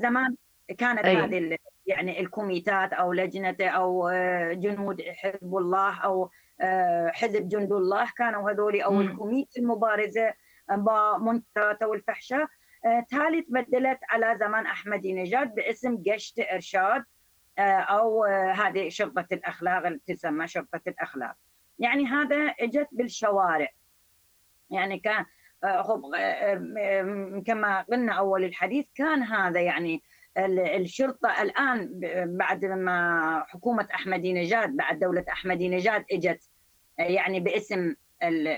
زمان كانت أي. هذه يعني الكوميتات أو لجنة أو جنود حزب الله أو حزب جند الله كانوا هذول أو الكوميته المبارزة بمنكرات والفحشاء تالي تبدلت على زمان أحمدي نجاد باسم گشت ارشاد. أو هذه شرطه الأخلاق اللي تسمى شرطه الأخلاق. يعني هذا إجت بالشوارع. يعني كان كما قلنا أول الحديث كان هذا يعني الشرطة الآن بعد ما حكومة احمدي نجاد بعد دولة احمدي نجاد اجت يعني باسم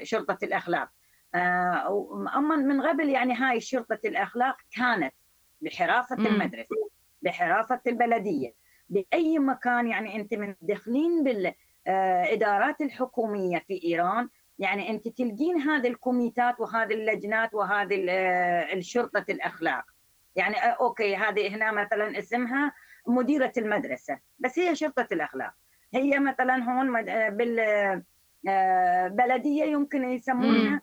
شرطة الأخلاق. أما من قبل يعني هاي شرطة الأخلاق كانت بحراسة المدرسة بحراسة البلدية. بأي مكان يعني أنت مدخلين بالادارات الحكومية في إيران. يعني أنت تلقين هذه الكوميتات وهذه اللجنات وهذه الشرطة الأخلاق. يعني okay هذه هنا مثلا اسمها مديرة المدرسة بس هي شرطة الأخلاق. هي مثلا هون بالبلديه يمكن يسمونها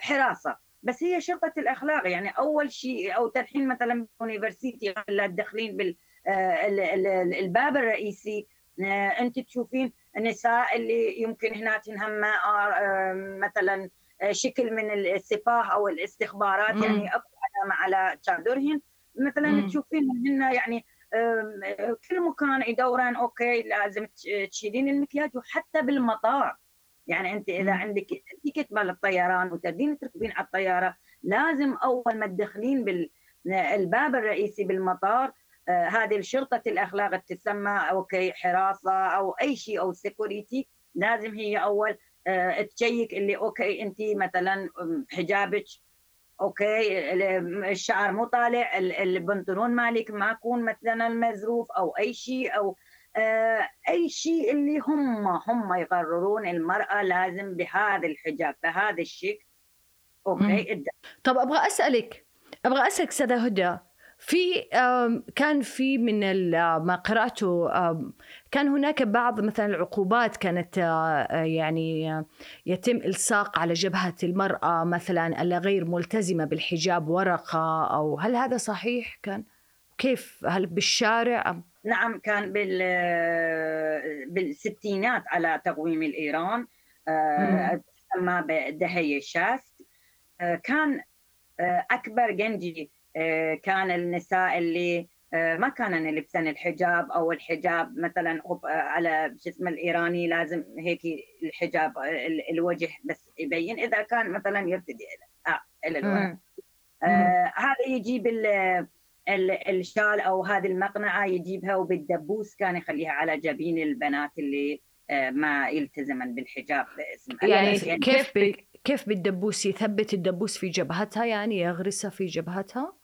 حراسة. بس هي شرطة الأخلاق. يعني أول شيء أو تلحين مثلا يونيفرسيتي داخلين بالباب الرئيسي انت تشوفين النساء اللي يمكن هنا تنهم مثلا شكل من السفاه أو الاستخبارات مم. يعني أكو علامة على شادرهن مثلا مم. تشوفين هن يعني كل مكان يدورن أوكي لازم تشيلين المكياج وحتى بالمطار يعني أنت إذا. عندك ticket مال الطيران وتبين تركبين على الطيارة لازم أول ما تدخلين بالباب الرئيسي بالمطار آه، هذه الشرطة الأخلاق تسمى okay حراسة أو أي شيء أو security لازم هي أول آه، check اللي okay أنت مثلا حجابك okay الشعر مو طالع البنطلون مالك ما يكون مثلا مزروف أو أي شيء أو آه، أي شيء اللي هم هم يقررون المرأة لازم بهذا الحجاب بهذا الشيء. أوكي طب أبغى أسألك أبغى أسألك أستاذة هدى. في كان في من ما قرأته كان هناك بعض مثلا العقوبات كانت يعني يتم إلصاق على جبهة المرأة مثلا ألا غير ملتزمة بالحجاب ورقة أو هل هذا صحيح؟ كان كيف؟ هل بالشارع أم؟ نعم كان بال بالستينات على تقويم الإيران تسمى بدهي الشاست كان أكبر جنجي آه، كان النساء اللي آه، ما كانن يلبسن الحجاب أو الحجاب مثلا آه، على اسمه الإيراني لازم هيك الحجاب الوجه بس يبين إذا كان مثلا يرتدي إلى آه الوجه. آه هذا يجيب الشال أو هذه المقنعة يجيبها وبالدبوس كان يخليها على جبين البنات اللي ما يلتزمن بالحجاب باسم. يعني, يعني كيف كيف بالدبوس يثبت الدبوس في جبهتها؟ يعني يغرسه في جبهتها؟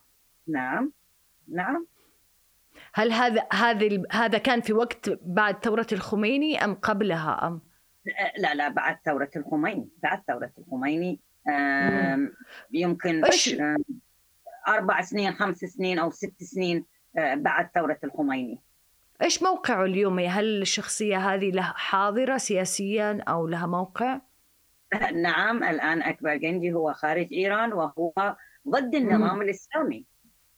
نعم. نعم. هل هذا هذا هذا كان في وقت بعد ثورة الخميني أم قبلها أم؟ لا لا بعد ثورة الخميني بعد ثورة الخميني. يمكن إيش- أربع سنين خمس سنين أو ست سنين آه، بعد ثورة الخميني. إيش موقعه اليوم؟ هل الشخصية هذه لها حاضرة سياسيا أو لها موقع؟ نعم الآن أكبر جندي هو خارج إيران وهو ضد النظام الإسلامي.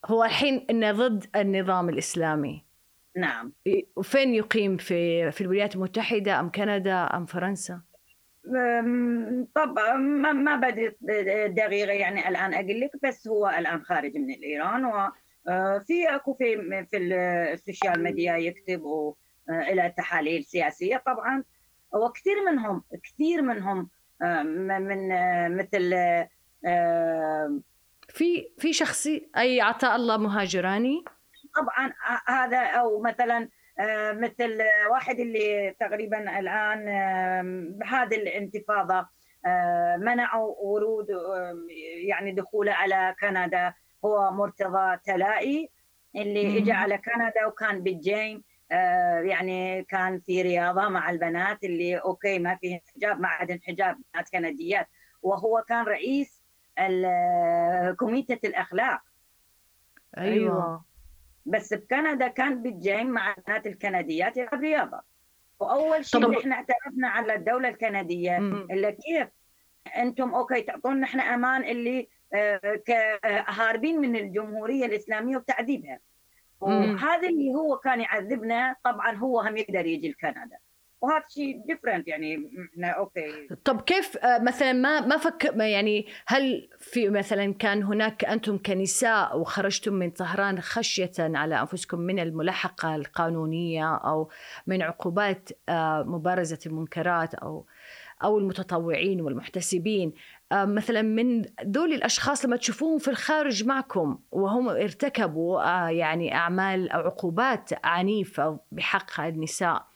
هو الحين إنه ضد النظام الإسلامي. نعم. وفين يقيم؟ في في الولايات المتحدة أم كندا أم فرنسا؟ طبعا ما ما بدي دقيقة يعني الآن أقول لك بس هو الآن خارج من إيران وفي أكو في في ال social media يكتب و- إلى تحاليل سياسية طبعا. وكثير منهم كثير منهم أم، من مثل في في شخصي أي عطاء الله مهاجرانی؟ طبعا ه- هذا أو مثلا آه، مثل واحد اللي تقريبا الآن بهذه الانتفاضة آه، منعوا ورود يعني دخوله على كندا. هو مرتضى تلائي اللي. اجى على كندا وكان بالجيم آه، يعني كان في رياضة مع البنات اللي okay ما فيه حجاب ما عندهم حجاب بنات كنديات. وهو كان رئيس كوميتة الأخلاق. أيوة. بس بكندا كان بالجيم مع البنات الكنديات يلعب رياضة. وأول شيء طب- اللي إحنا اعترفنا على الدولة الكندية مم. الا كيف أنتم okay تعطونا إحنا أمان اللي آه، كهاربين من الجمهورية الإسلامية وتعذيبها. وهذا اللي هو كان يعذبنا طبعا هو هم يقدر يجي لكندا. وهذا شيء different يعني إحنا okay. طب كيف آه، مثلا ما ما فك يعني هل في مثلا كان هناك أنتم كنساء وخرجتم من طهران خشية على أنفسكم من الملاحقة القانونية أو من عقوبات آه، مبارزة المنكرات أو أو المتطوعين والمحتسبين آه، مثلا من ذول الأشخاص لما تشوفوهم في الخارج معكم وهم ارتكبوا يعني أعمال أو عقوبات عنيفة بحق النساء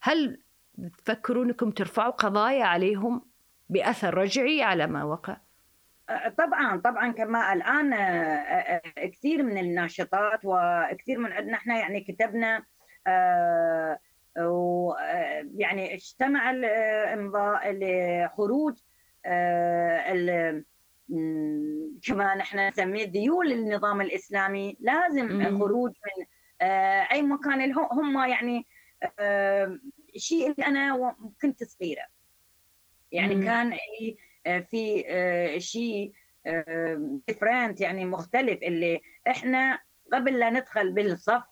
هل تفكرون انكم ترفعوا قضايا عليهم بأثر رجعي على ما وقع؟ طبعا طبعا كما الآن آه، آه، كثير من الناشطات وكثير من عندنا إحنا يعني كتبنا آه، و- آه، يعني اجتمع الامضاء لخروج كما نحن نسميه ذيول النظام الإسلامي لازم. خروج من أي مكان هم يعني آه، شيء اللي أنا كنت صغيرة يعني مم. كان آه، في آه، شيء different يعني مختلف اللي إحنا قبل لا ندخل بالصف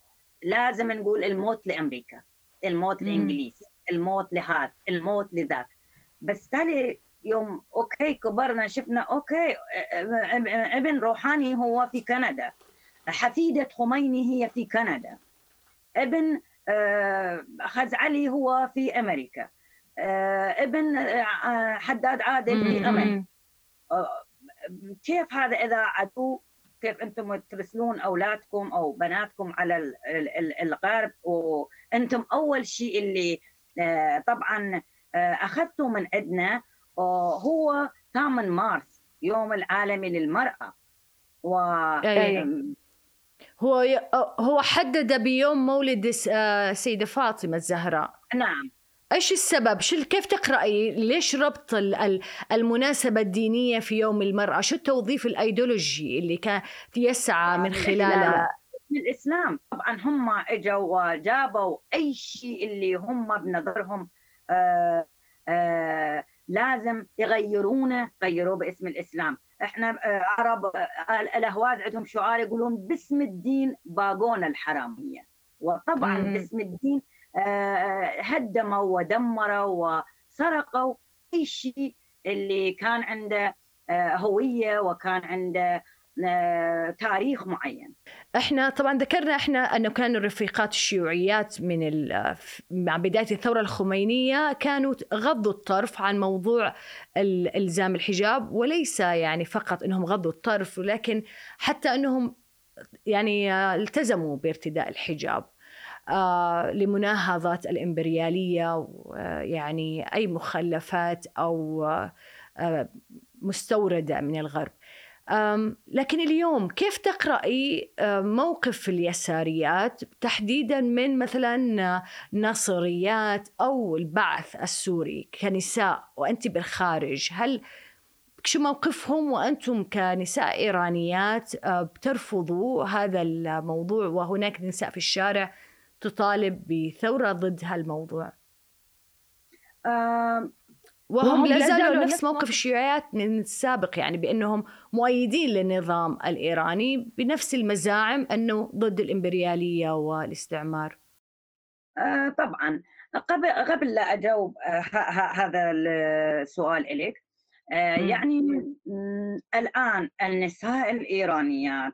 لازم نقول الموت لأمريكا الموت. لإنجليز الموت لهذا الموت لذاك بس تالي يوم okay كبرنا شفنا okay آه، ابن روحاني هو في كندا حفيدة خميني هي في كندا ابن آه، خزعلي هو في أمريكا. آه، ابن آه، حداد عادل في أمريكا. آه، كيف هذا إذا عدو؟ كيف أنتم ترسلون أولادكم أو بناتكم على ال- ال- ال- الغرب؟ وأنتم أول شيء اللي آه، طبعا آه، أخذتوا من عندنا آه، هو 8 مارس يوم العالمي للمرأة. و. هو ي... هو حدد بيوم مولد الس- آه، السيده فاطمة الزهراء نعم إيش السبب؟ شو كيف تقرأي؟ ليش ربط ال- ال- المناسبة الدينية في يوم المرأة؟ شو التوظيف الأيديولوجي اللي كان يسعى من خلاله؟ من الإسلام طبعا هم إجوا وجابوا أي شيء اللي هم بنظرهم آه آه لازم يغيرونه غيروه باسم الإسلام إحنا آه عرب آه الاهواز عندهم شعار يقولون باسم الدين باقونا الحرامية وطبعا مم. باسم الدين آه هدموا ودمروا وسرقوا أي شيء اللي كان عنده هوية وكان عنده تاريخ معين. إحنا طبعا ذكرنا إحنا انه كانوا الرفيقات الشيوعيات من ال- مع بداية الثورة الخمينية كانوا غضوا الطرف عن موضوع ال- إلزام الحجاب وليس يعني فقط إنهم غضوا الطرف ولكن حتى إنهم يعني آه، التزموا بارتداء الحجاب آه، لمناهضه الإمبريالية ويعني أي مخلفات أو آه، آه، مستوردة من الغرب. لكن اليوم كيف تقرأي موقف اليساريات تحديدا من مثلا ناصريات أو البعث السوري كنساء وأنت بالخارج؟ هل شو موقفهم وأنتم كنساء إيرانيات بترفضوا هذا الموضوع وهناك نساء في الشارع تطالب بثورة ضد هالموضوع؟ وهم لا زالوا نفس موقف الشيوعيات من السابق يعني بأنهم مؤيدين للنظام الإيراني بنفس المزاعم أنه ضد الإمبريالية والاستعمار. آه، طبعا قبل قبل لا أجاوب آه، ه- ه- هذا السؤال إليك آه،. يعني الآن النساء الإيرانيات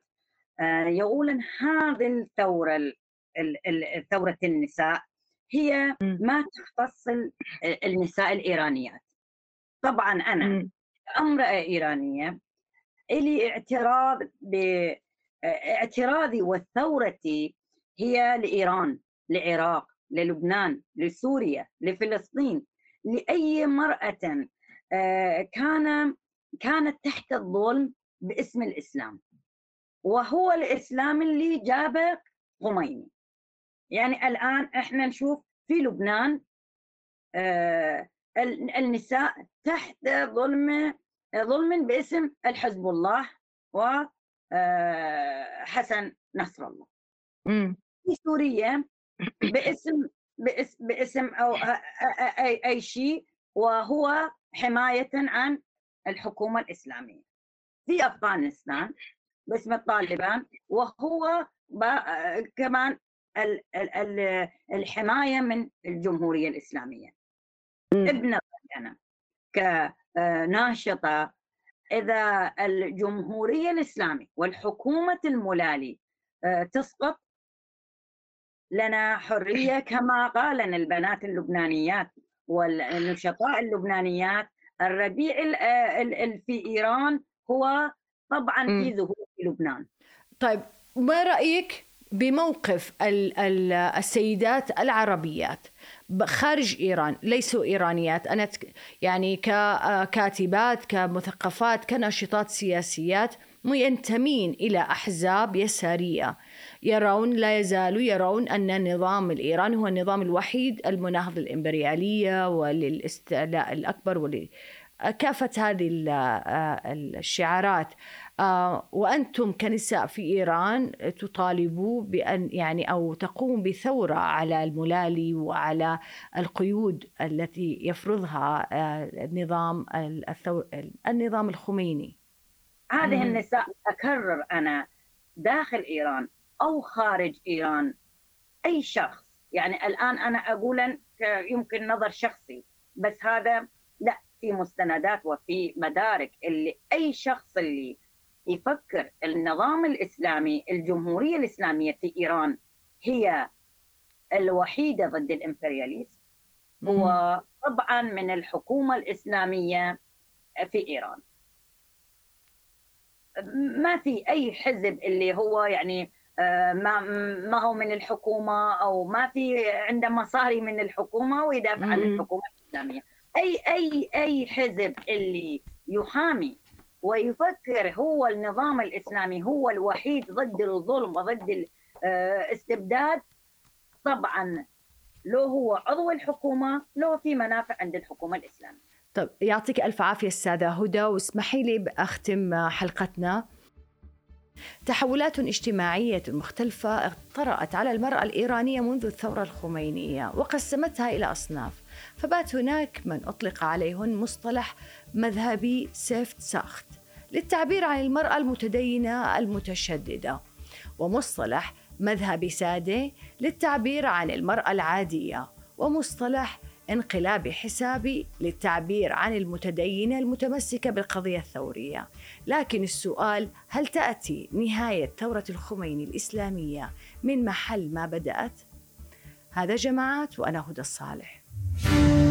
آه، يقولن هذه الثورة ال- ال- ال- ثورة النساء هي. ما تختص ال- النساء الإيرانيات طبعا أنا مم. امراه إيرانية إلي اعتراض ب اعتراضي وثورتي هي لإيران للعراق للبنان لسوريا لفلسطين لأي مرأة كان كانت تحت الظلم باسم الإسلام وهو الإسلام اللي جابه خميني يعني الآن إحنا نشوف في لبنان آه، النساء تحت ظلم ظلم باسم الحزب الله وحسن نصر الله. في سوريا باسم باسم, باسم أو اي أي شيء وهو حماية عن الحكومة الإسلامية. في أفغانستان باسم الطالبان وهو ب- كمان ال- ال- ال- الحماية من الجمهورية الإسلامية. مم. ابن أنا كناشطة إذا الجمهورية الإسلامية والحكومة الملالي آه، تسقط لنا حرية كما قال لنا البنات اللبنانيات والنشطاء اللبنانيات الربيع ال- ال- ال- في إيران هو طبعا في. ظهور في لبنان طيب ما رأيك بموقف ال- ال- السيدات العربيات خارج إيران ليسوا إيرانيات. أنا يعني ككاتبات كمثقفات كناشطات سياسيات ينتمين إلى أحزاب يسارية. يرون لا يزالوا يرون أن النظام الايراني هو النظام الوحيد المناهض للإمبريالية وللاستعلاء الأكبر ول كافه هذه ال- الشعارات. آه، وأنتم كنساء في إيران تطالبوا بأن يعني أو تقوم بثورة على الملالي وعلى القيود التي يفرضها آه، النظام الثور النظام الخميني هذه. النساء أكرر أنا داخل إيران أو خارج إيران أي شخص يعني الآن أنا أقول يمكن نظر شخصي بس هذا لا في مستندات وفي مدارك اللي أي شخص اللي يفكر النظام الإسلامي الجمهورية الإسلامية في إيران هي الوحيدة ضد الإمبرياليزم هو طبعا من الحكومة الإسلامية في إيران. ما في أي حزب اللي هو يعني آه، ما ما هو من الحكومة أو ما في عنده مصاري من الحكومة ويدافع عن. الحكومة الإسلامية. أي أي أي حزب اللي يحامي ويفكر هو النظام الإسلامي هو الوحيد ضد الظلم وضد الاستبداد طبعا لو هو عضو الحكومة لو في منافع عند الحكومة الإسلامية. طيب يعطيك ألف عافية السادة هدى واسمحي لي بأختم حلقتنا. تحولات اجتماعية مختلفة طرأت على المرأة الإيرانية منذ الثورة الخمينية وقسمتها إلى أصناف. فبات هناك من أطلق عليهن مصطلح مذهبي سيفت ساخت للتعبير عن المرأة المتدينة المتشددة ومصطلح مذهبي سادة للتعبير عن المرأة العادية ومصطلح انقلابي حسابي للتعبير عن المتدينة المتمسكة بالقضية الثورية لكن السؤال هل تأتي نهاية ثورة الخميني الإسلامية من محل ما بدأت؟ هذا جماعات وأنا هدى الصالح Thank you.